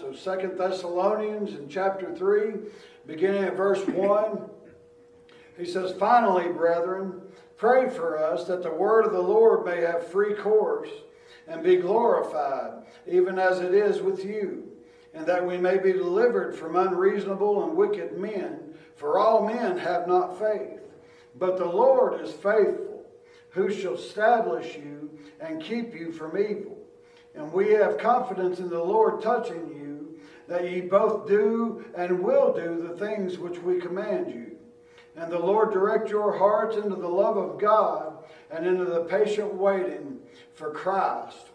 So Second Thessalonians in chapter 3, beginning at verse 1, he says, Finally, brethren, pray for us that the word of the Lord may have free course and be glorified, even as it is with you, and that we may be delivered from unreasonable and wicked men, for all men have not faith. But the Lord is faithful, who shall establish you and keep you from evil. And we have confidence in the Lord touching you, that ye both do and will do the things which we command you. And the Lord direct your hearts into the love of God and into the patient waiting for Christ.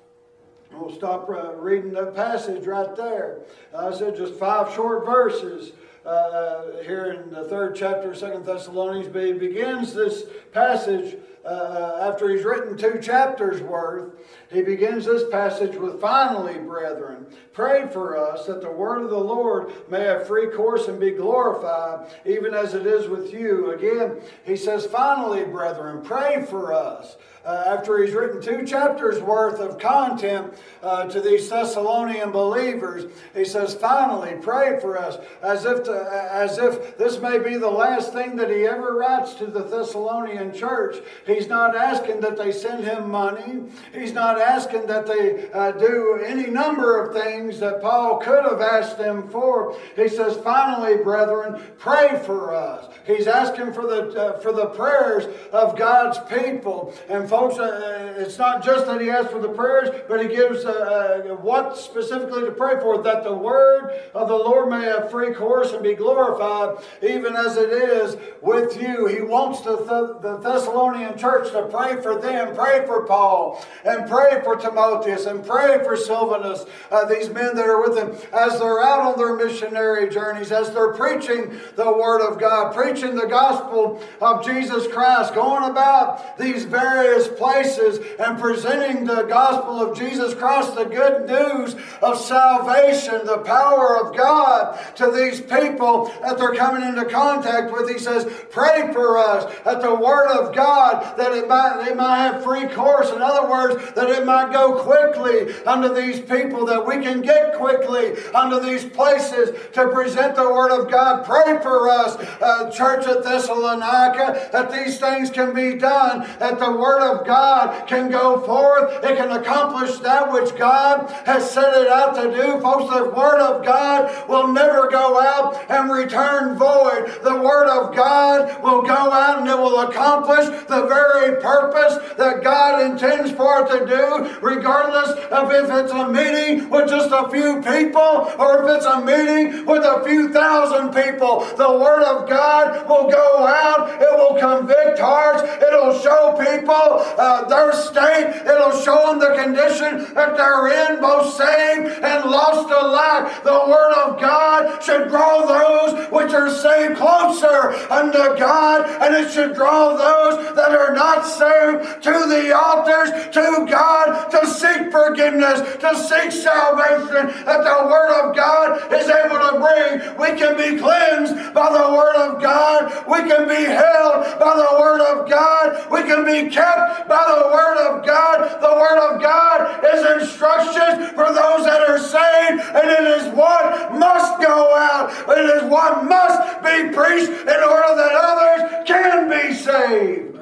we'll stop uh, reading the passage right there. Uh, I said just five short verses. Uh, uh here in the third chapter of Second Thessalonians, but he begins this passage uh, after he's written two chapters worth, he begins this passage with Finally, brethren, pray for us that the word of the Lord may have free course and be glorified, even as it is with you. Again, he says, Finally, brethren, pray for us uh, after he's written two chapters worth of content uh, to these Thessalonian believers, he says, finally, pray for us, as if, to, as if this may be the last thing that he ever writes to the Thessalonian church. He's not asking that they send him money, he's not asking that they uh, do any number of things that Paul could have asked them for. He says, finally, brethren, pray for us. He's asking for the, uh, for the prayers of God's people. And folks, uh, it's not just that he asks for the prayers, but he gives uh, uh, what specifically to pray for that the word of the Lord may have free course and be glorified, even as it is with you. He wants the, Th- the Thessalonian church to pray for them, pray for Paul, and pray for Timotheus, and pray for Silvanus, uh, these men that are with him, as they're out on their missionary journeys, as they're preaching the word of God, preaching the gospel of Jesus Christ, going about these various various places and presenting the gospel of Jesus Christ, the good news of salvation, the power of God to these people that they're coming into contact with. He says, Pray for us that the word of God, that it might, they might have free course. In other words, that it might go quickly unto these people, that we can get quickly unto these places to present the word of God. Pray for us, uh, church at Thessalonica, that these things can be done, that the word of of God can go forth. It can accomplish that which God has set it out to do. Folks, the Word of God will never go out and return void. The Word of God will go out and it will accomplish the very purpose that God intends for it to do, regardless of if it's a meeting with just a few people or if it's a meeting with a few thousand people. The Word of God will go out, it will convict hearts, it'll show people uh, their state. It'll show them the condition that they're in, both saved and lost alike. The Word of God should draw those which are saved closer unto God, and it should draw those that are not saved to the altars, to God, to seek forgiveness, to seek salvation that the Word of God is able to bring. We can be cleansed by the Word of God. We can be held by the Word of God. We can be kept by the Word of God. The Word of God is instructions for those that are saved, and it is what must go out. It is what must be preached in order that others can be saved.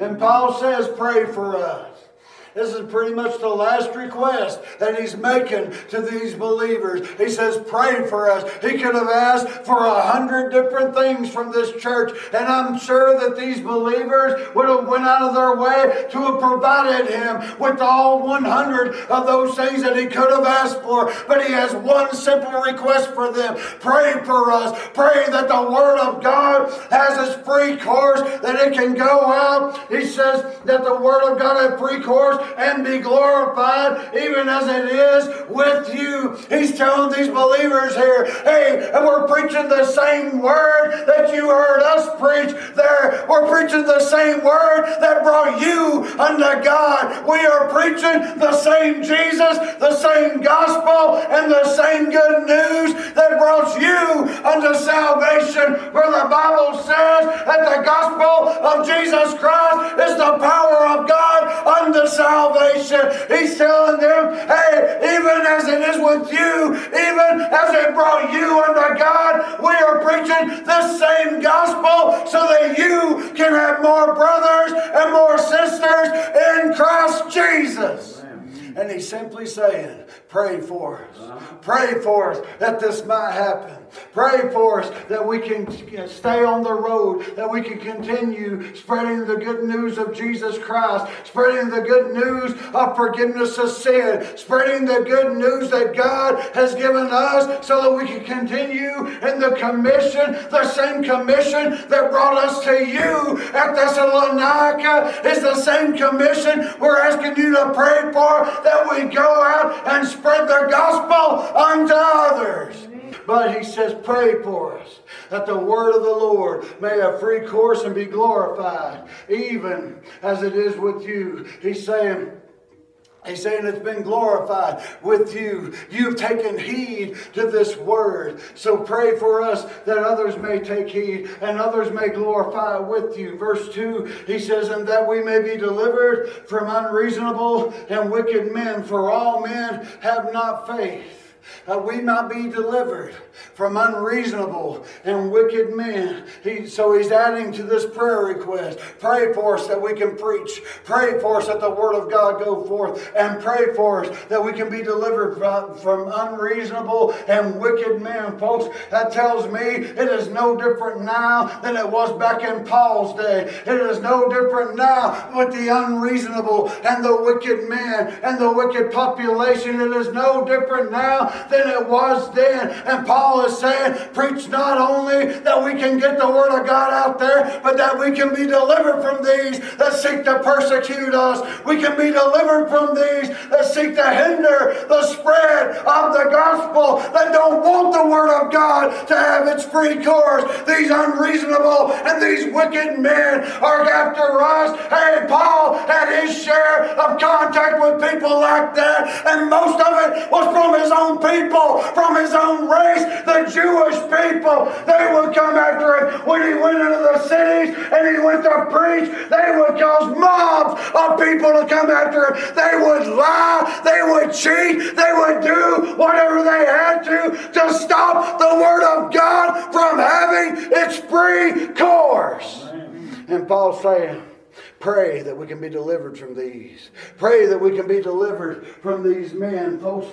And Paul says, Pray for us. This is pretty much the last request that he's making to these believers. He says, Pray for us. He could have asked for a hundred different things from this church, and I'm sure that these believers would have went out of their way to have provided him with all 100 of those things that he could have asked for. But he has one simple request for them pray for us. Pray that the Word of God has its free course, that it can go out. He says that the Word of God has free course and be glorified, even as it is with you. He's telling these believers here, hey, and we're preaching the same word that you heard us preach there. We're preaching the same word that brought you unto God. We are preaching the same Jesus, the same gospel, and the same good news that brought you unto salvation. Where the Bible says that the gospel of Jesus Christ is the power of God unto salvation salvation. He's telling them, hey, even as it is with you, even as it brought you unto God, we are preaching the same gospel so that you can have more brothers and more sisters in Christ Jesus. And he's simply saying, Pray for us. Pray for us that this might happen. Pray for us that we can uh, stay on the road, that we can continue spreading the good news of Jesus Christ, spreading the good news of forgiveness of sin, spreading the good news that God has given us so that we can continue in the commission, the same commission that brought us to you at Thessalonica is the same commission we're asking you to pray for that we go out and spread the gospel unto others. But he says, pray for us that the word of the Lord may have free course and be glorified, even as it is with you. He's saying, He's saying it's been glorified with you. You've taken heed to this word. So pray for us that others may take heed and others may glorify with you. Verse 2, he says, And that we may be delivered from unreasonable and wicked men, for all men have not faith that we might be delivered from unreasonable and wicked men. He, so he's adding to this prayer request. Pray for us that we can preach. Pray for us that the word of God go forth. And pray for us that we can be delivered from, from unreasonable and wicked men. Folks, that tells me it is no different now than it was back in Paul's day. It is no different now with the unreasonable and the wicked men and the wicked population. It is no different than it was then. And Paul is saying, preach not only that we can get the word of God out there, but that we can be delivered from these that seek to persecute us. We can be delivered from these that seek to hinder the spread of the gospel, that don't want the word of God to have its free course. These unreasonable and these wicked men are after us. Hey, Paul had his share of contact with people like that, and most of it was from his own people from his own race, the Jewish people. They would come after him when he went into the cities and he went to preach. They would cause mobs of people to come after him. They would lie, they would cheat, they would do whatever they had to to stop the word of God from having its free course. And Paul's saying, Pray that we can be delivered from these. Pray that we can be delivered from these men, folks.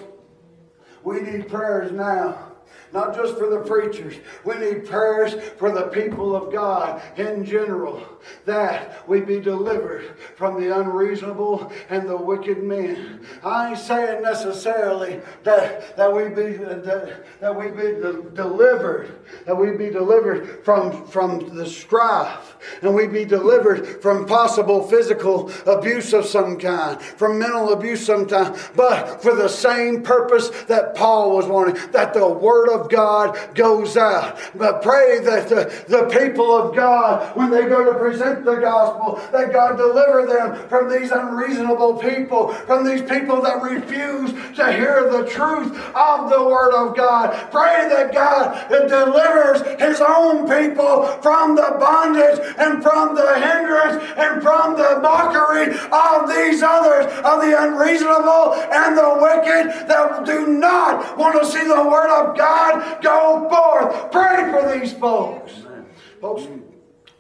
We need prayers now not just for the preachers. We need prayers for the people of God in general, that we be delivered from the unreasonable and the wicked men. I ain't saying necessarily that, that we be that, that we be delivered, that we be delivered from, from the strife, and we be delivered from possible physical abuse of some kind, from mental abuse sometimes, but for the same purpose that Paul was wanting, that the word of of God goes out. But pray that the, the people of God, when they go to present the gospel, that God deliver them from these unreasonable people, from these people that refuse to hear the truth of the Word of God. Pray that God delivers His own people from the bondage and from the hindrance and from the mockery of these others, of the unreasonable and the wicked that do not want to see the Word of God God, go forth. Pray for these folks. Amen. Folks,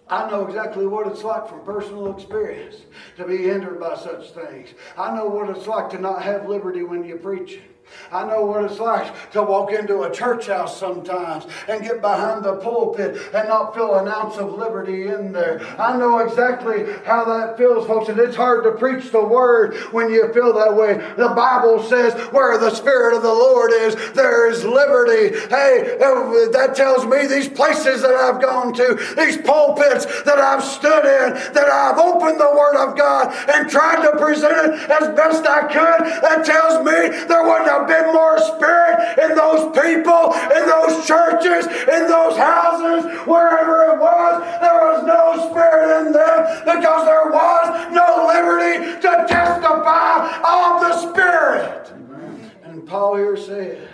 I know exactly what it's like from personal experience to be hindered by such things. I know what it's like to not have liberty when you're preaching. I know what it's like to walk into a church house sometimes and get behind the pulpit and not feel an ounce of liberty in there. I know exactly how that feels, folks, and it's hard to preach the word when you feel that way. The Bible says, where the Spirit of the Lord is, there is liberty. Hey, that tells me these places that I've gone to, these pulpits that I've stood in, that I've opened the Word of God and tried to present it as best I could, that tells me there wasn't a have been more spirit in those people, in those churches, in those houses, wherever it was. There was no spirit in them because there was no liberty to testify of the Spirit. Amen. And Paul here says,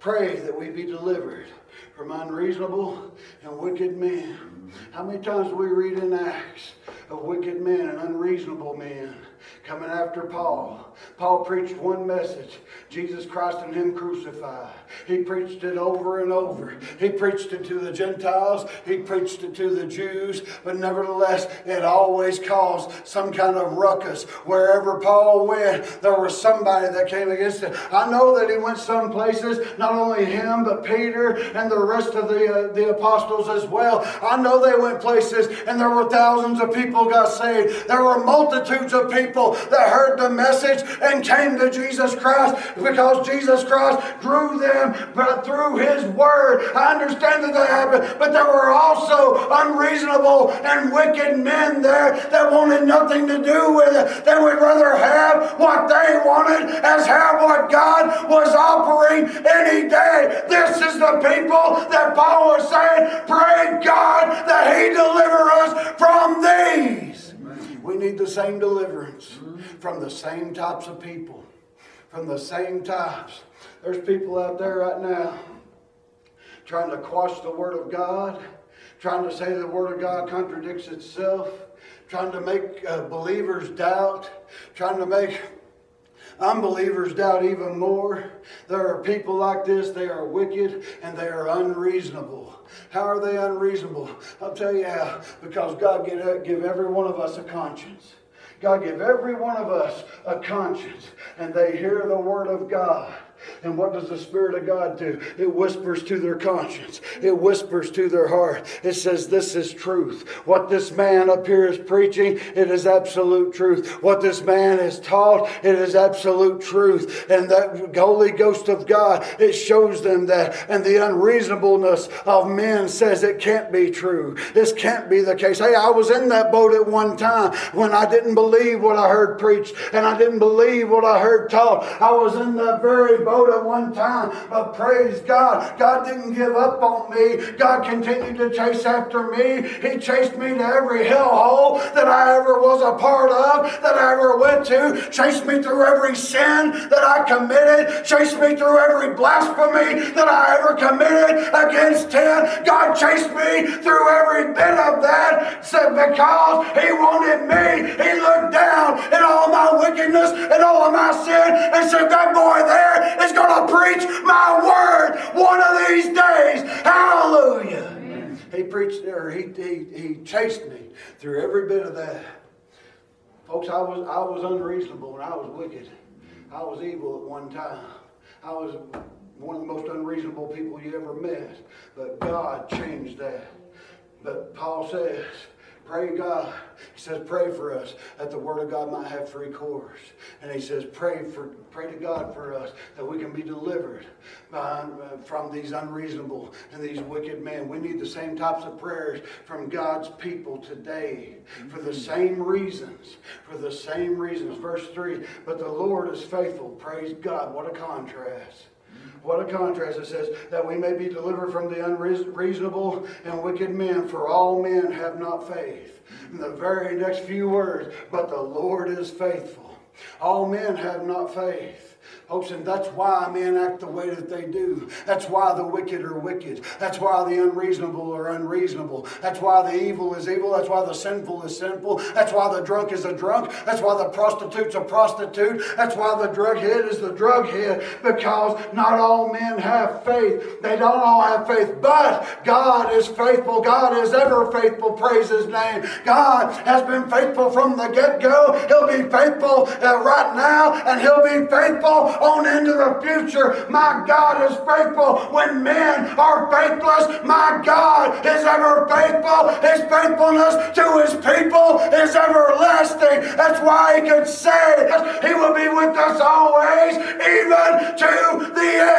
Pray that we be delivered from unreasonable and wicked men. How many times do we read in Acts of wicked men and unreasonable men? Coming after Paul. Paul preached one message Jesus Christ and Him crucified. He preached it over and over. He preached it to the Gentiles, He preached it to the Jews, but nevertheless, it always caused some kind of ruckus. Wherever Paul went, there was somebody that came against it. I know that he went some places, not only him, but Peter and the rest of the, uh, the apostles as well. I know they went places and there were thousands of people got saved. There were multitudes of people that heard the message and came to Jesus Christ because Jesus Christ drew them but through his word. I understand that that happened, but there were also unreasonable and wicked men there that wanted nothing to do with it. They would rather have what they wanted as have what God was offering any day. This is the people that Paul was saying, pray God that he deliver us from these. We need the same deliverance from the same types of people, from the same types. There's people out there right now trying to quash the Word of God, trying to say the Word of God contradicts itself, trying to make uh, believers doubt, trying to make unbelievers doubt even more. There are people like this, they are wicked and they are unreasonable. How are they unreasonable? I'll tell you how. Because God give every one of us a conscience. God give every one of us a conscience, and they hear the word of God. And what does the Spirit of God do? It whispers to their conscience, it whispers to their heart. It says, This is truth. What this man up here is preaching, it is absolute truth. What this man is taught, it is absolute truth. And that Holy Ghost of God, it shows them that. And the unreasonableness of men says it can't be true. This can't be the case. Hey, I was in that boat at one time when I didn't believe what I heard preached and I didn't believe what I heard taught. I was in that very boat at one time, but praise God, God didn't give up on me. God continued to chase after me. He chased me to every hellhole that I ever was a part of, that I ever went to, chased me through every sin that I committed, chased me through every blasphemy that I ever committed against Him. God chased me through every bit of that said because He wanted me. He looked down at all my wickedness and all of my sin and said, That boy there is going to preach my word one of these days. Hallelujah. Amen. He preached there, he, he, he chased me through every bit of that. Folks, I was, I was unreasonable and I was wicked. I was evil at one time. I was one of the most unreasonable people you ever met. But God changed that. But Paul says, Pray God. He says, pray for us that the Word of God might have free course. And he says, pray for pray to God for us that we can be delivered by, uh, from these unreasonable and these wicked men. We need the same types of prayers from God's people today for the same reasons. For the same reasons. Verse 3 But the Lord is faithful. Praise God. What a contrast. What a contrast it says, that we may be delivered from the unreasonable and wicked men, for all men have not faith. In the very next few words, but the Lord is faithful. All men have not faith. Folks, and that's why men act the way that they do. That's why the wicked are wicked. That's why the unreasonable are unreasonable. That's why the evil is evil. That's why the sinful is sinful. That's why the drunk is a drunk. That's why the prostitute's a prostitute. That's why the drug head is the drug head. Because not all men have faith. They don't all have faith. But God is faithful. God is ever faithful. Praise His name. God has been faithful from the get go. He'll be faithful uh, right now, and He'll be faithful on into the future. My God is faithful when men are faithless. My God is ever faithful. His faithfulness to his people is everlasting. That's why he could say he will be with us always, even to the end.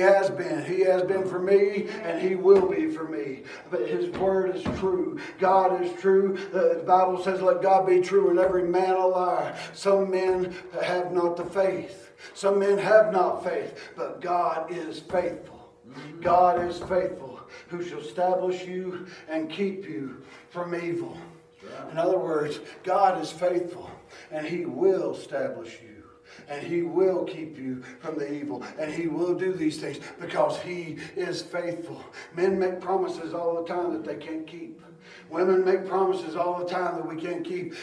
Hallelujah. And he has been. He has been for me, and he will be for me. But his word is true. God is true. The Bible says, Let God be true and every man a liar. Some men have not the faith. Some men have not faith, but God is faithful. God is faithful, who shall establish you and keep you from evil. In other words, God is faithful, and he will establish you and he will keep you from the evil. And he will do these things because he is faithful. Men make promises all the time that they can't keep Women make promises all the time that we can't keep.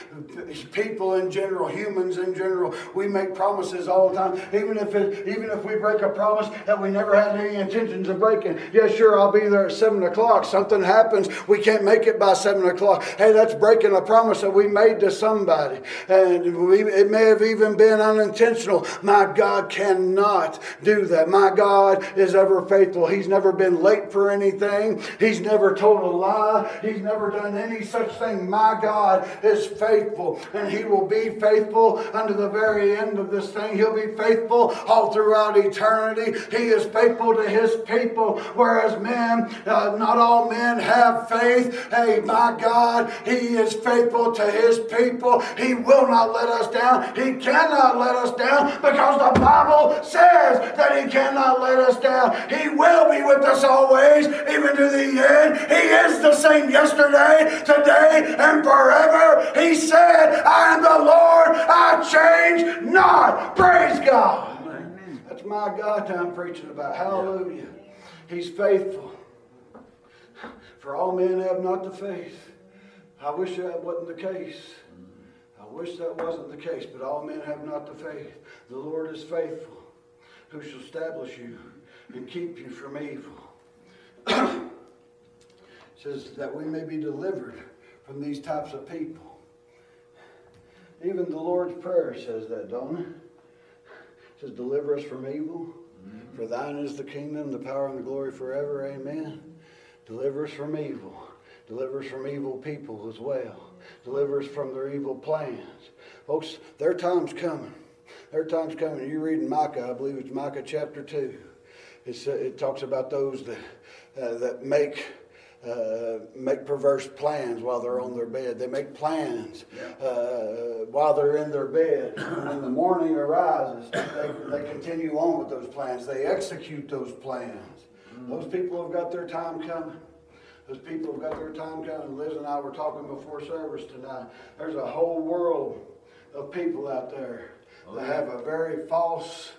People in general, humans in general, we make promises all the time. Even if it, even if we break a promise that we never had any intentions of breaking. Yeah, sure, I'll be there at seven o'clock. Something happens, we can't make it by seven o'clock. Hey, that's breaking a promise that we made to somebody, and we, it may have even been unintentional. My God cannot do that. My God is ever faithful. He's never been late for anything. He's never told a lie. He's never done any such thing. My God is faithful, and He will be faithful unto the very end of this thing. He'll be faithful all throughout eternity. He is faithful to His people, whereas men, uh, not all men have faith. Hey, my God, He is faithful to His people. He will not let us down. He cannot let us down because the Bible says that He cannot let us down. He will be with us always, even to the end. He is the same yesterday yesterday, today, and forever. He said, I am the Lord, I change not. Praise God. Amen. That's my God I'm preaching about. Hallelujah. He's faithful. For all men have not the faith. I wish that wasn't the case. I wish that wasn't the case, but all men have not the faith. The Lord is faithful, who shall establish you and keep you from evil. says that we may be delivered from these types of people. Even the Lord's Prayer says that, don't it? it says, Deliver us from evil. Mm-hmm. For thine is the kingdom, the power, and the glory forever. Amen. Deliver us from evil. Deliver us from evil people as well. Deliver us from their evil plans. Folks, their time's coming. Their time's coming. You read in Micah, I believe it's Micah chapter 2. It's, uh, it talks about those that, uh, that make uh, make perverse plans while they're on their bed. They make plans uh, while they're in their bed. When the morning arises, they, they continue on with those plans. They execute those plans. Those people have got their time coming. Those people have got their time coming. Liz and I were talking before service tonight. There's a whole world of people out there oh, that have a very false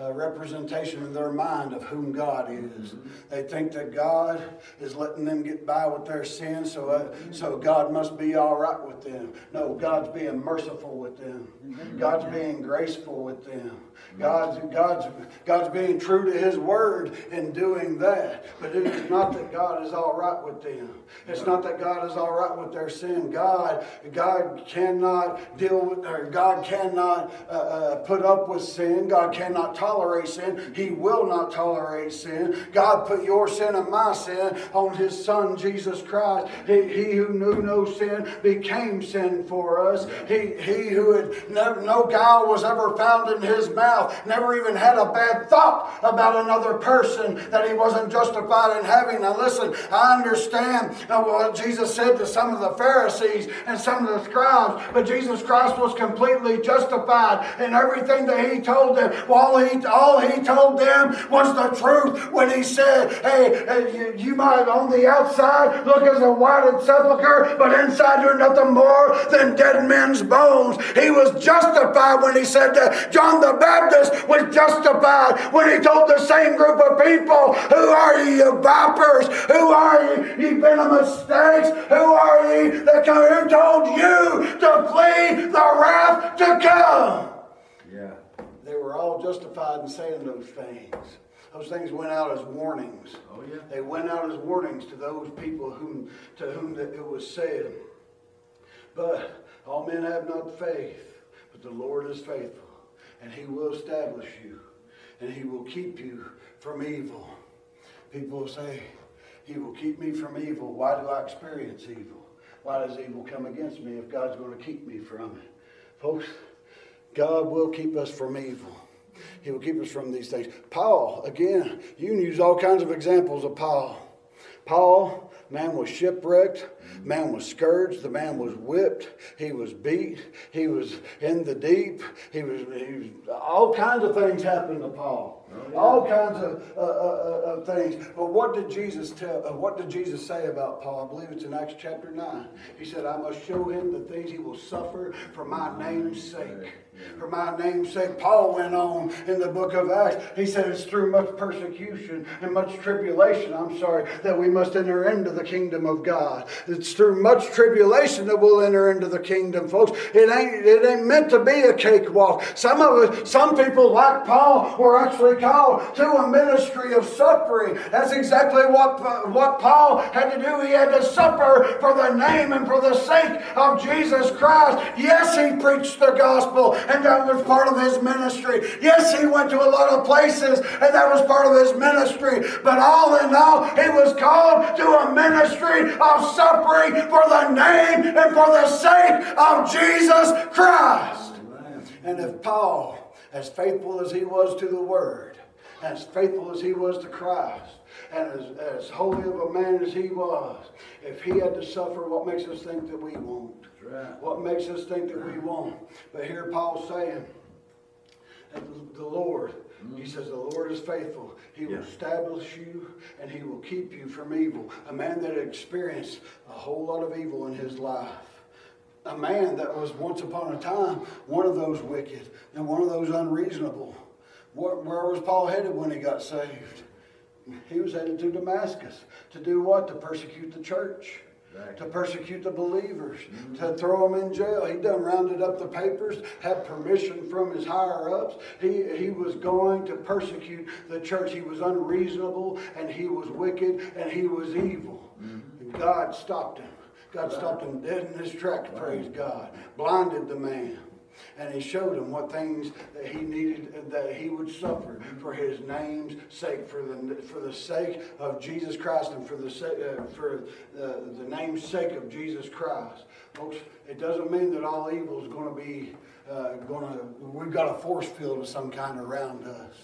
uh, representation in their mind of whom God is. They think that God is letting them get by with their sin, so uh, so God must be all right with them. No, God's being merciful with them. God's being graceful with them. God's, God's, God's being true to His word in doing that. But it is not that God is all right with them. It's not that God is all right with their sin. God, God cannot deal with, or God cannot uh, uh, put up with sin. God cannot tolerate sin. He will not tolerate sin. God put your sin and my sin on His Son, Jesus Christ. He, he who knew no sin became sin for us. He, he who had never, no guile was ever found in His mouth mouth, never even had a bad thought about another person that he wasn't justified in having. Now, listen, I understand uh, what Jesus said to some of the Pharisees and some of the scribes, but Jesus Christ was completely justified in everything that he told them. All he, all he told them was the truth when he said, Hey, uh, you, you might on the outside look as a whited sepulchre, but inside you're nothing more than dead men's bones. He was justified when he said that John the Baptist Baptist was justified when he told the same group of people, Who are ye, you vipers? Who are ye, ye venomous snakes? Who are ye that who told you to flee the wrath to come? Yeah. They were all justified in saying those things. Those things went out as warnings. Oh, yeah. They went out as warnings to those people whom, to whom it was said. But all men have not faith, but the Lord is faithful and he will establish you and he will keep you from evil. People will say, He will keep me from evil. Why do I experience evil? Why does evil come against me if God's going to keep me from it? Folks, God will keep us from evil. He will keep us from these things. Paul, again, you can use all kinds of examples of Paul. Paul Man was shipwrecked. Man was scourged. The man was whipped. He was beat. He was in the deep. He was, he was all kinds of things happened to Paul. Oh, yeah. All kinds of, uh, uh, uh, things. But what did Jesus tell? Uh, what did Jesus say about Paul? I believe it's in Acts chapter nine. He said, "I must show him the things he will suffer for my name's sake." For my name's sake, Paul went on in the book of Acts. He said it's through much persecution and much tribulation, I'm sorry, that we must enter into the kingdom of God. It's through much tribulation that we'll enter into the kingdom, folks. It ain't, it ain't meant to be a cakewalk. Some of us, some people like Paul were actually called to a ministry of suffering. That's exactly what, what Paul had to do. He had to suffer for the name and for the sake of Jesus Christ. Yes, he preached the gospel and that was part of his ministry. Yes, he went to a lot of places, and that was part of his ministry. But all in all, he was called to a ministry of suffering for the name and for the sake of Jesus Christ. And if Paul, as faithful as he was to the Word, as faithful as he was to Christ, and as, as holy of a man as he was, if he had to suffer, what makes us think that we won't? Right. What makes us think that we won't? But here Paul's saying that the Lord, mm-hmm. he says, the Lord is faithful. He will establish you and he will keep you from evil. A man that experienced a whole lot of evil in his life. A man that was once upon a time one of those wicked and one of those unreasonable. Where, where was Paul headed when he got saved? He was headed to Damascus. To do what? To persecute the church to persecute the believers, mm-hmm. to throw them in jail. He done rounded up the papers, had permission from his higher ups. He, he was going to persecute the church. He was unreasonable and he was wicked and he was evil. Mm-hmm. And God stopped him. God stopped him dead in his tracks, praise God. Blinded the man and he showed him what things that he needed that he would suffer for his name's sake for the for the sake of Jesus Christ and for the uh, for the, the name's sake of Jesus Christ. Folks it doesn't mean that all evil is going to be uh, going to we've got a force field of some kind around us.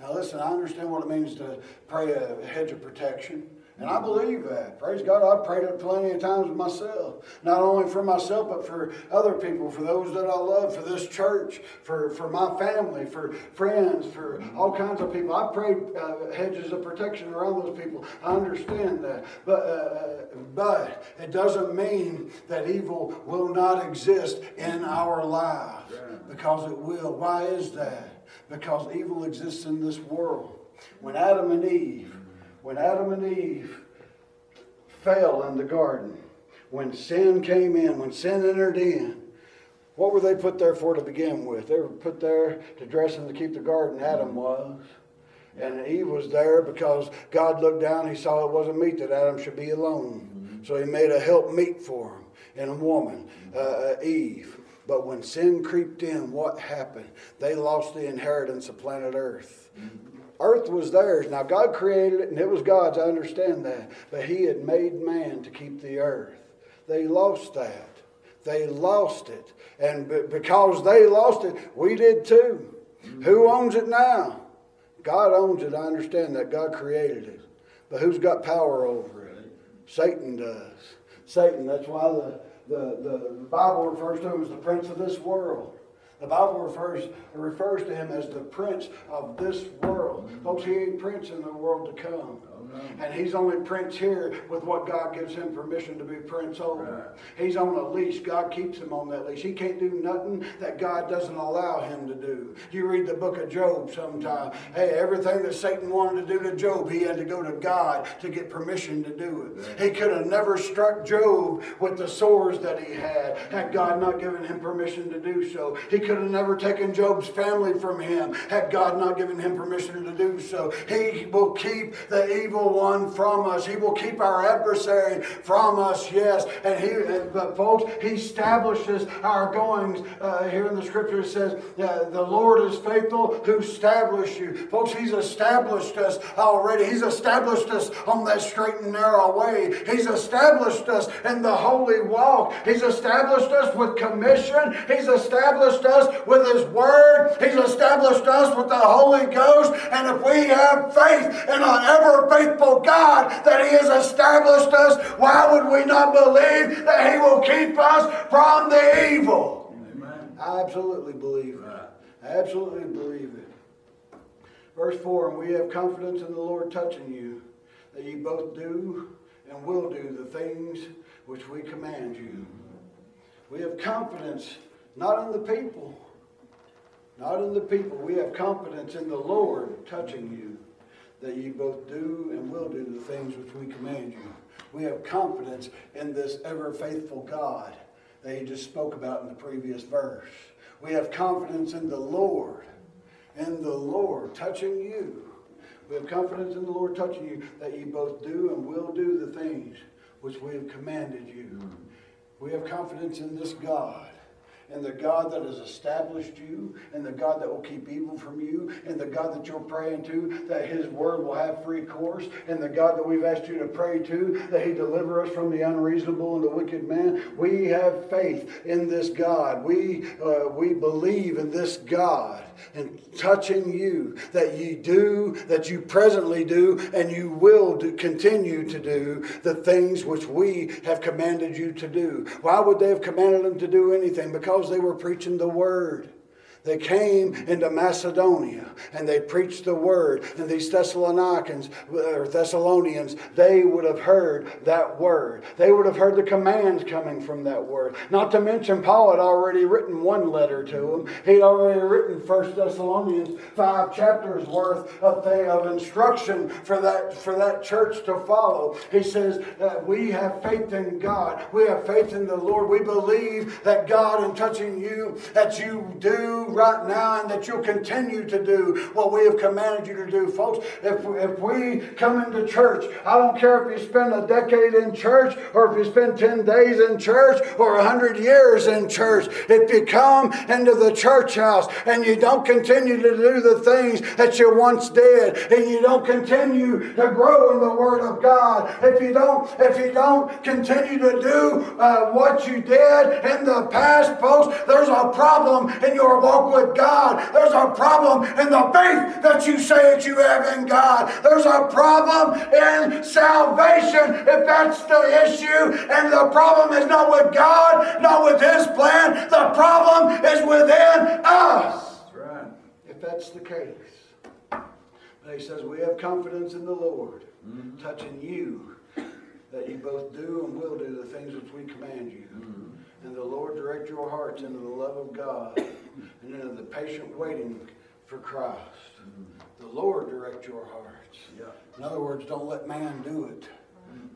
Now listen I understand what it means to pray a hedge of protection and I believe that. Praise God. I've prayed it plenty of times myself. Not only for myself, but for other people, for those that I love, for this church, for, for my family, for friends, for all kinds of people. I prayed uh, hedges of protection around those people. I understand that. But, uh, but it doesn't mean that evil will not exist in our lives. Because it will. Why is that? Because evil exists in this world. When Adam and Eve when Adam and Eve fell in the garden, when sin came in, when sin entered in, what were they put there for to begin with? They were put there to dress and to keep the garden, Adam was. And Eve was there because God looked down, he saw it wasn't meet that Adam should be alone. Mm-hmm. So he made a help meet for him and a woman, uh, uh, Eve. But when sin creeped in, what happened? They lost the inheritance of planet Earth. Earth was theirs. Now, God created it and it was God's, I understand that. But He had made man to keep the earth. They lost that. They lost it. And because they lost it, we did too. Mm-hmm. Who owns it now? God owns it. I understand that. God created it. But who's got power over it? Satan does. Satan. That's why the, the, the Bible refers to him as the prince of this world. The Bible refers, refers to him as the prince of this world. Folks, he ain't prince in the world to come. Oh, and he's only prince here with what God gives him permission to be prince over. Right. He's on a leash. God keeps him on that leash. He can't do nothing that God doesn't allow him to do. You read the book of Job sometime. Hey, everything that Satan wanted to do to Job, he had to go to God to get permission to do it. Right. He could have never struck Job with the sores that he had had God not given him permission to do so. He could have never taken Job's family from him had God not given him permission to do so. He will keep the evil one from us. He will keep our adversary from us, yes. And he, but folks, he establishes our goings. Uh, here in the scripture it says, uh, the Lord is faithful who established you. Folks, he's established us already. He's established us on that straight and narrow way. He's established us in the holy walk. He's established us with commission. He's established us with his word. He's established us with the Holy Ghost. And if we have faith in an ever faithful faithful God that He has established us, why would we not believe that He will keep us from the evil? Amen. I absolutely believe it. I absolutely believe it. Verse 4 And we have confidence in the Lord touching you, that ye both do and will do the things which we command you. We have confidence not in the people, not in the people. We have confidence in the Lord touching you, that ye both do and will do the things which we command you. We have confidence in this ever faithful God that he just spoke about in the previous verse. We have confidence in the Lord, in the Lord touching you. We have confidence in the Lord touching you that ye both do and will do the things which we have commanded you. We have confidence in this God and the God that has established you, and the God that will keep evil from you, and the God that you're praying to, that His word will have free course, and the God that we've asked you to pray to, that He deliver us from the unreasonable and the wicked man. We have faith in this God. We, uh, we believe in this God and touching you that ye do, that you presently do, and you will do, continue to do the things which we have commanded you to do. Why would they have commanded them to do anything? Because because they were preaching the word. They came into Macedonia and they preached the word. And these Thessalonians, or Thessalonians, they would have heard that word. They would have heard the commands coming from that word. Not to mention, Paul had already written one letter to them. He'd already written First Thessalonians five chapters worth of, thing, of instruction for that for that church to follow. He says that we have faith in God. We have faith in the Lord. We believe that God, in touching you, that you do right now and that you'll continue to do what we have commanded you to do. Folks, if, if we come into church, I don't care if you spend a decade in church or if you spend 10 days in church or 100 years in church, if you come into the church house and you don't continue to do the things that you once did and you don't continue to grow in the Word of God, if you don't, if you don't continue to do uh, what you did in the past, folks, there's a problem in your walk walk with God. There's a problem in the faith that you say that you have in God. There's a problem in salvation if that's the issue. And the problem is not with God, not with His plan. The problem is within us. Right. If that's the case. But he says, We have confidence in the Lord, mm-hmm. touching you, that you both do and will do the things which we command you. Mm-hmm. And the Lord direct your hearts into the love of God and into the patient waiting for Christ. The Lord direct your hearts. Yeah. In other words, don't let man do it.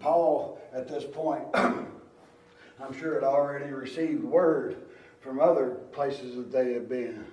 Paul, at this point, I'm sure had already received word from other places that they had been,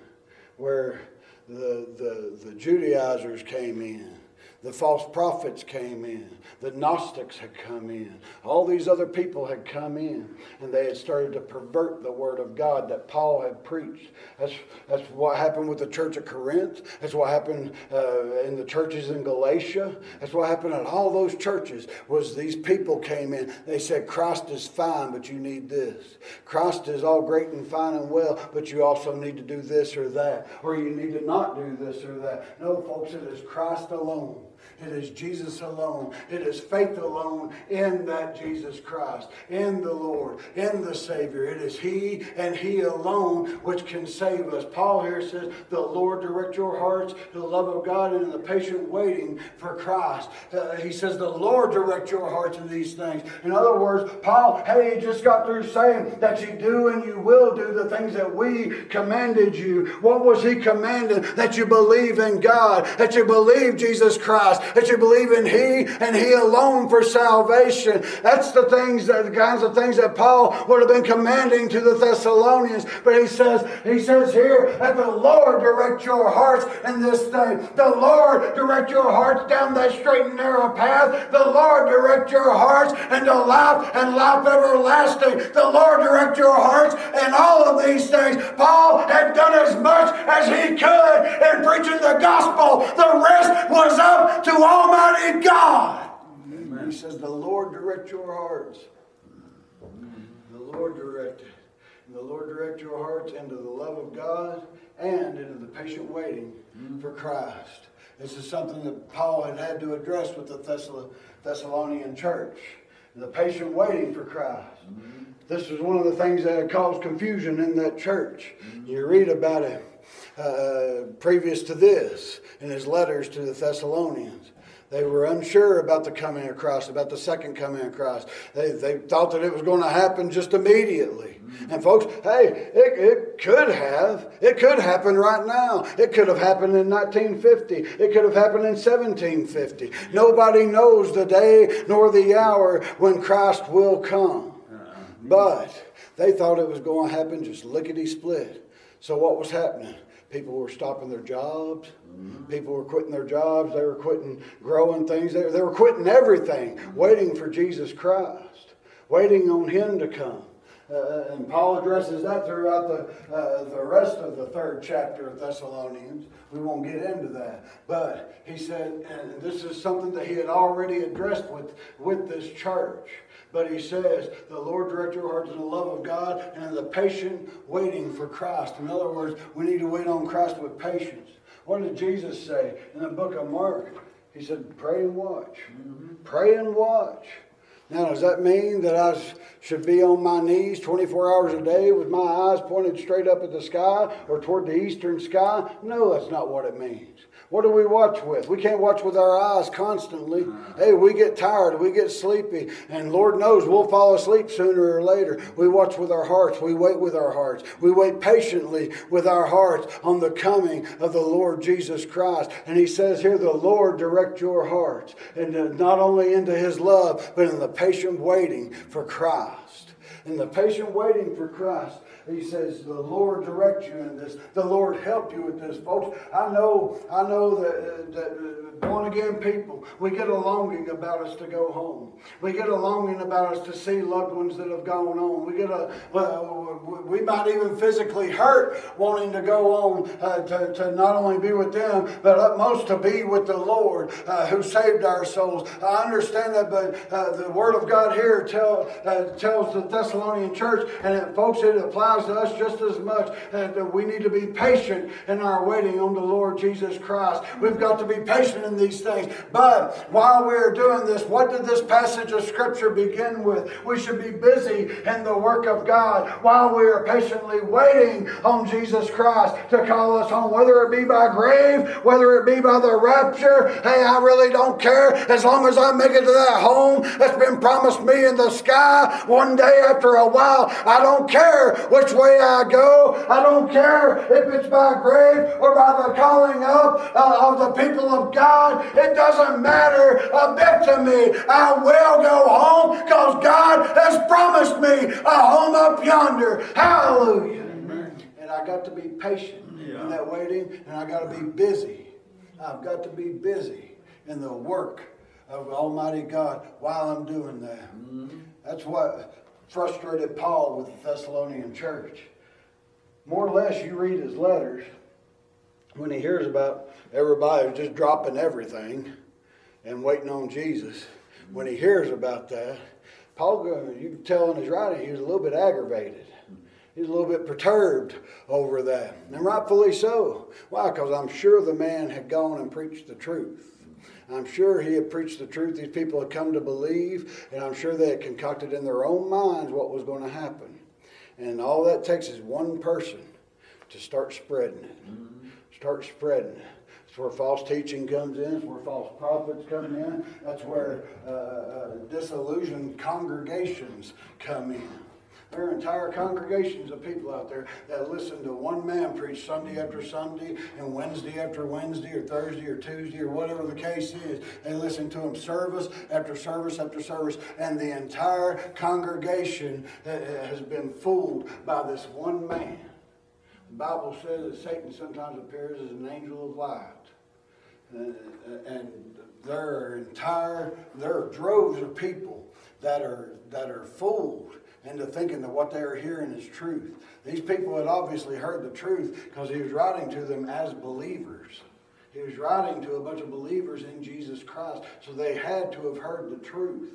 where the, the, the Judaizers came in the false prophets came in. The Gnostics had come in. All these other people had come in, and they had started to pervert the word of God that Paul had preached. That's, that's what happened with the church of Corinth. That's what happened uh, in the churches in Galatia. That's what happened in all those churches. Was these people came in. They said Christ is fine, but you need this. Christ is all great and fine and well, but you also need to do this or that, or you need to not do this or that. No, folks, it is Christ alone. It is Jesus alone. It is faith alone in that Jesus Christ, in the Lord, in the Savior. It is He and He alone which can save us. Paul here says, The Lord direct your hearts to the love of God and in the patient waiting for Christ. Uh, he says, The Lord direct your hearts in these things. In other words, Paul, hey, he just got through saying that you do and you will do the things that we commanded you. What was he commanded? That you believe in God, that you believe Jesus Christ, that you believe in He and He alone for salvation. That's the things, that, the kinds of things that Paul would have been commanding to the Thessalonians. But he says, he says here that the Lord direct your hearts in this day. The Lord direct your hearts down that straight and narrow path. The Lord direct your hearts into life and life everlasting. The Lord direct your hearts and all of these things. Paul had done as much as he could in preaching the gospel. The rest was up to Almighty God. Amen. He says, The Lord direct your hearts. The Lord direct And the Lord direct your hearts into the love of God and into the patient waiting for Christ. This is something that Paul had had to address with the Thessalonian church. The patient waiting for Christ. Mm-hmm. This was one of the things that had caused confusion in that church. You read about it uh, previous to this in his letters to the Thessalonians. They were unsure about the coming of Christ, about the second coming of Christ. They, they thought that it was going to happen just immediately. And folks, hey, it, it could have. It could happen right now. It could have happened in 1950. It could have happened in 1750. Nobody knows the day nor the hour when Christ will come. But they thought it was going to happen just lickety split. So what was happening? People were stopping their jobs. Mm-hmm. People were quitting their jobs. They were quitting growing things. They, they were quitting everything, waiting for Jesus Christ, waiting on Him to come. Uh, and Paul addresses that throughout the, uh, the rest of the third chapter of Thessalonians. We won't get into that. But he said, and this is something that he had already addressed with, with this church. But he says, the Lord direct your hearts in the love of God and in the patient waiting for Christ. In other words, we need to wait on Christ with patience. What did Jesus say in the book of Mark? He said, pray and watch. Mm-hmm. Pray and watch. Now, does that mean that I should be on my knees 24 hours a day with my eyes pointed straight up at the sky or toward the eastern sky? No, that's not what it means. What do we watch with? We can't watch with our eyes constantly. Hey, we get tired, we get sleepy, and Lord knows we'll fall asleep sooner or later. We watch with our hearts, we wait with our hearts. We wait patiently with our hearts on the coming of the Lord Jesus Christ. And he says here, the Lord direct your hearts, and not only into his love, but in the patient waiting for Christ. In the patient waiting for Christ. He says, the Lord direct you in this. The Lord help you with this, folks. I know, I know that, that born again people, we get a longing about us to go home. We get a longing about us to see loved ones that have gone on. We get a, we might even physically hurt wanting to go on uh, to, to not only be with them, but utmost to be with the Lord uh, who saved our souls. I understand that, but uh, the Word of God here tell, uh, tells the Thessalonian church, and it, folks, it applies to us just as much uh, that we need to be patient in our waiting on the Lord Jesus Christ. We've got to be patient in these things. But while we are doing this, what did this passage of Scripture begin with? We should be busy in the work of God while we are patiently waiting on Jesus Christ to call us home, whether it be by grave, whether it be by the rapture. Hey, I really don't care as long as I make it to that home that's been promised me in the sky one day after a while. I don't care which way I go. I don't care if it's by grave or by the calling up uh, of the people of God. It doesn't matter a bit to me. I will go home because God has promised me a home up yonder. Hallelujah. Amen. And I got to be patient yeah. in that waiting, and I got to be busy. I've got to be busy in the work of Almighty God while I'm doing that. Mm-hmm. That's what frustrated Paul with the Thessalonian church. More or less, you read his letters when he hears about everybody just dropping everything and waiting on Jesus. When he hears about that, Paul, you can tell in his writing, he was a little bit aggravated. He's a little bit perturbed over that. And rightfully so. Why? Because I'm sure the man had gone and preached the truth. I'm sure he had preached the truth these people had come to believe, and I'm sure they had concocted in their own minds what was going to happen. And all that takes is one person to start spreading it. Mm-hmm. Start spreading it. That's where false teaching comes in. That's where false prophets come in. That's where uh, uh, disillusioned congregations come in. There are entire congregations of people out there that listen to one man preach Sunday after Sunday and Wednesday after Wednesday or Thursday or Tuesday or whatever the case is. They listen to him service after service after service, and the entire congregation uh, uh, has been fooled by this one man. The Bible says that Satan sometimes appears as an angel of light. Uh, and there are entire, there are droves of people that are, that are fooled into thinking that what they are hearing is truth. These people had obviously heard the truth because he was writing to them as believers. He was writing to a bunch of believers in Jesus Christ, so they had to have heard the truth.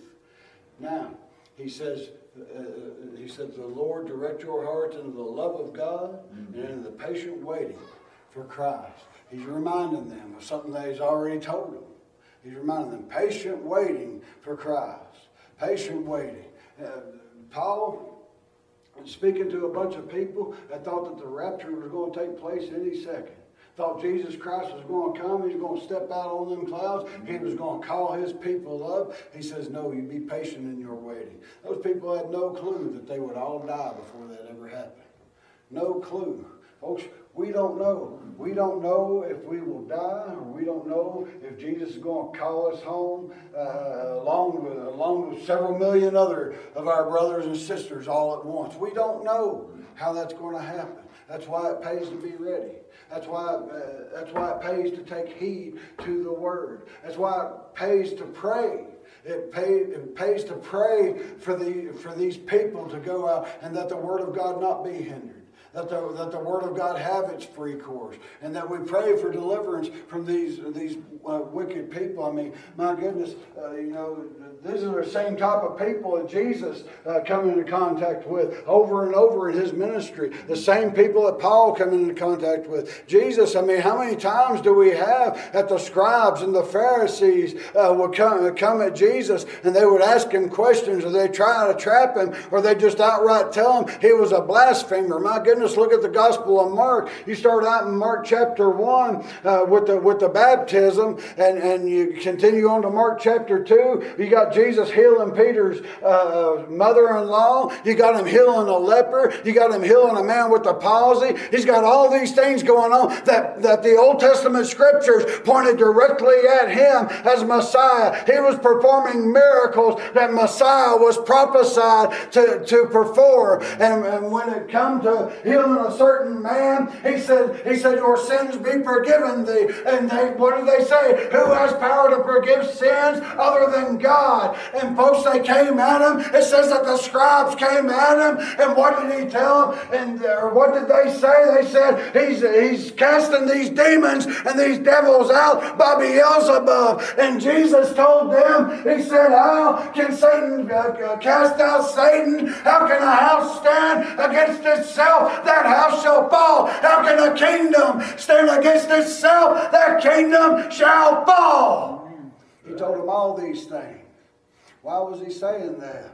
Now, he says, uh, he says, the Lord direct your hearts into the love of God mm-hmm. and into the patient waiting for Christ. He's reminding them of something that he's already told them. He's reminding them, patient waiting for Christ. Patient waiting. Uh, Paul was speaking to a bunch of people that thought that the rapture was going to take place any second. Thought Jesus Christ was going to come, he was going to step out on them clouds, he was going to call his people up. He says, No, you be patient in your waiting. Those people had no clue that they would all die before that ever happened. No clue. Folks, we don't know. We don't know if we will die, or we don't know if Jesus is going to call us home, uh, along with along with several million other of our brothers and sisters all at once. We don't know how that's going to happen. That's why it pays to be ready. That's why uh, that's why it pays to take heed to the word. That's why it pays to pray. It, pay, it pays to pray for the for these people to go out and that the word of God not be hindered that the, that the Word of God have its free course, and that we pray for deliverance from these, these uh, wicked people. I mean, my goodness, uh, you know, these are the same type of people that Jesus uh, come into contact with over and over in his ministry. The same people that Paul come into contact with. Jesus, I mean, how many times do we have that the scribes and the Pharisees uh, would come, come at Jesus and they would ask him questions, or they try to trap him, or they just outright tell him he was a blasphemer. My goodness, look at the Gospel of Mark. You start out in Mark chapter 1 uh, with, the, with the baptism, and, and you continue on to Mark chapter 2. You got Jesus healing Peter's uh, mother in law. You got him healing a leper. You got him healing a man with a palsy. He's got all these things going on that, that the Old Testament scriptures pointed directly at him as Messiah. He was performing miracles that Messiah was prophesied to, to perform. And, and when it come to healing a certain man, he said, he said, Your sins be forgiven thee. And they what did they say? Who has power to forgive sins other than God? And folks, they came at him. It says that the scribes came at him. And what did he tell them? And or what did they say? They said he's he's casting these demons and these devils out by Beelzebub. And Jesus told them, He said, How can Satan uh, uh, cast out Satan? How can a house stand against itself? That house shall fall. How can a kingdom stand against itself? That kingdom shall fall. He told them all these things. Why was he saying that?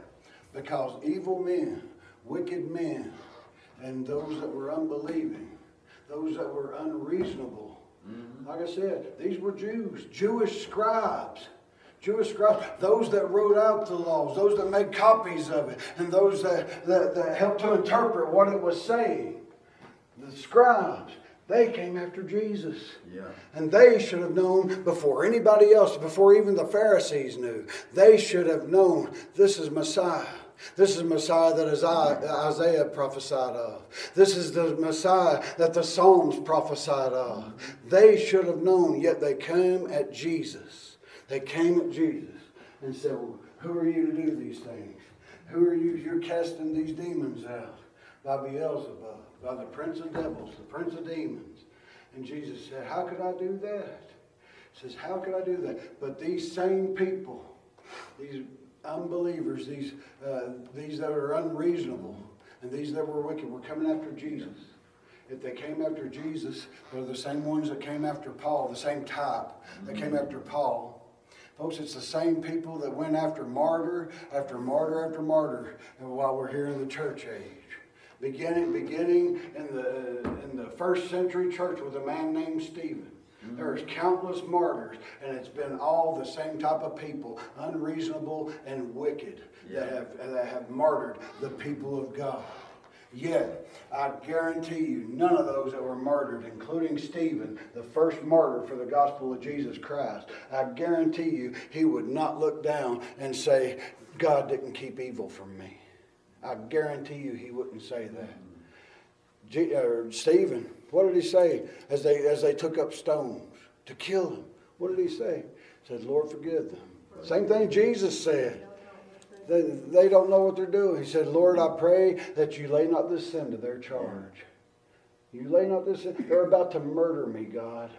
Because evil men, wicked men, and those that were unbelieving, those that were unreasonable, mm-hmm. like I said, these were Jews, Jewish scribes. Jewish scribes, those that wrote out the laws, those that made copies of it, and those that, that, that helped to interpret what it was saying. The scribes. They came after Jesus. Yeah. And they should have known before anybody else, before even the Pharisees knew. They should have known this is Messiah. This is Messiah that Isaiah prophesied of. This is the Messiah that the Psalms prophesied of. They should have known, yet they came at Jesus. They came at Jesus and said, well, Who are you to do these things? Who are you? You're casting these demons out by Beelzebub by the prince of devils, the prince of demons. And Jesus said, How could I do that? He says, How could I do that? But these same people, these unbelievers, these, uh, these that are unreasonable, and these that were wicked, were coming after Jesus. If they came after Jesus, they're the same ones that came after Paul, the same type that came after Paul. Folks, it's the same people that went after martyr after martyr after martyr while we're here in the church age beginning, beginning in the, in the first century church with a man named Stephen. Mm-hmm. There's countless martyrs, and it's been all the same type of people, unreasonable and wicked, yeah. that, have, that have martyred the people of God. Yet, I guarantee you, none of those that were martyred, including Stephen, the first martyr for the gospel of Jesus Christ, I guarantee you, he would not look down and say, God didn't keep evil from me. I guarantee you he wouldn't say that. G, uh, Stephen, what did he say as they, as they took up stones to kill him? What did he say? He said, Lord, forgive them. Same thing Jesus said. They, they don't know what they're doing. He said, Lord, I pray that you lay not this sin to their charge. You lay not this sin. They're about to murder me, God.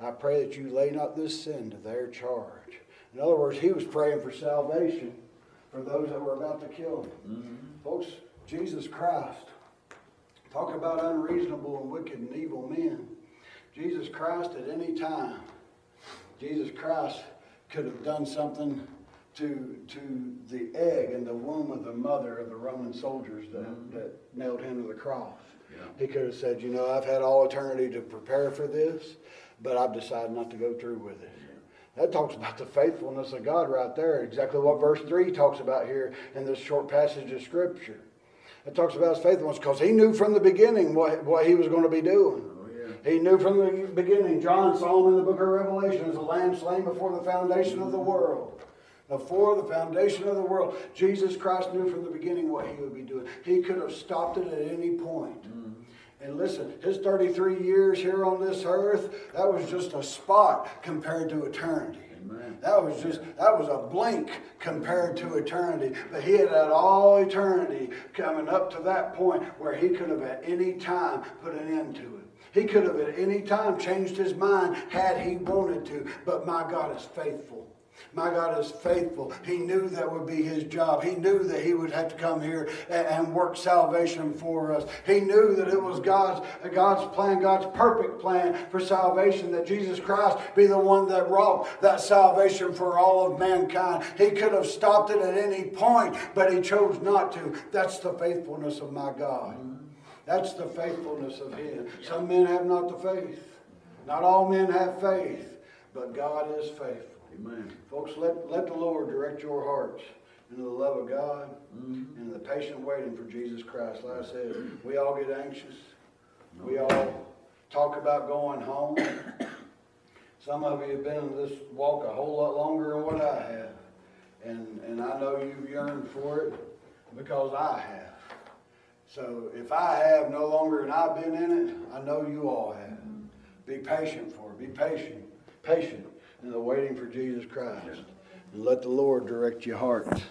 I pray that you lay not this sin to their charge. In other words, he was praying for salvation for those that were about to kill him. Mm-hmm. Folks, Jesus Christ, talk about unreasonable and wicked and evil men. Jesus Christ at any time, Jesus Christ could have done something to, to the egg in the womb of the mother of the Roman soldiers that, that nailed him to the cross. Yeah. He could have said, you know, I've had all eternity to prepare for this, but I've decided not to go through with it. That talks about the faithfulness of God right there. Exactly what verse 3 talks about here in this short passage of Scripture. It talks about his faithfulness because he knew from the beginning what, what he was going to be doing. Oh, yeah. He knew from the beginning. John saw him in the book of Revelation as a lamb slain before the foundation of the world. Before the foundation of the world, Jesus Christ knew from the beginning what he would be doing. He could have stopped it at any point. Mm. And listen, his 33 years here on this earth, that was just a spot compared to eternity. Amen. That was just, that was a blink compared to eternity. But he had had all eternity coming up to that point where he could have at any time put an end to it. He could have at any time changed his mind had he wanted to. But my God is faithful. My God is faithful. He knew that would be his job. He knew that he would have to come here and, and work salvation for us. He knew that it was God's, God's plan, God's perfect plan for salvation, that Jesus Christ be the one that wrought that salvation for all of mankind. He could have stopped it at any point, but he chose not to. That's the faithfulness of my God. That's the faithfulness of him. Some men have not the faith. Not all men have faith, but God is faithful. Amen. Folks, let, let the Lord direct your hearts into the love of God Mm-hmm. and the patient waiting for Jesus Christ. Like I said, we all get anxious. We all talk about going home. Some of you have been in this walk a whole lot longer than what I have. And, and I know you've yearned for it because I have. So if I have no longer and I've been in it, I know you all have. Be patient for it. Be patient. Patient in the waiting for Jesus Christ. And let the Lord direct your hearts.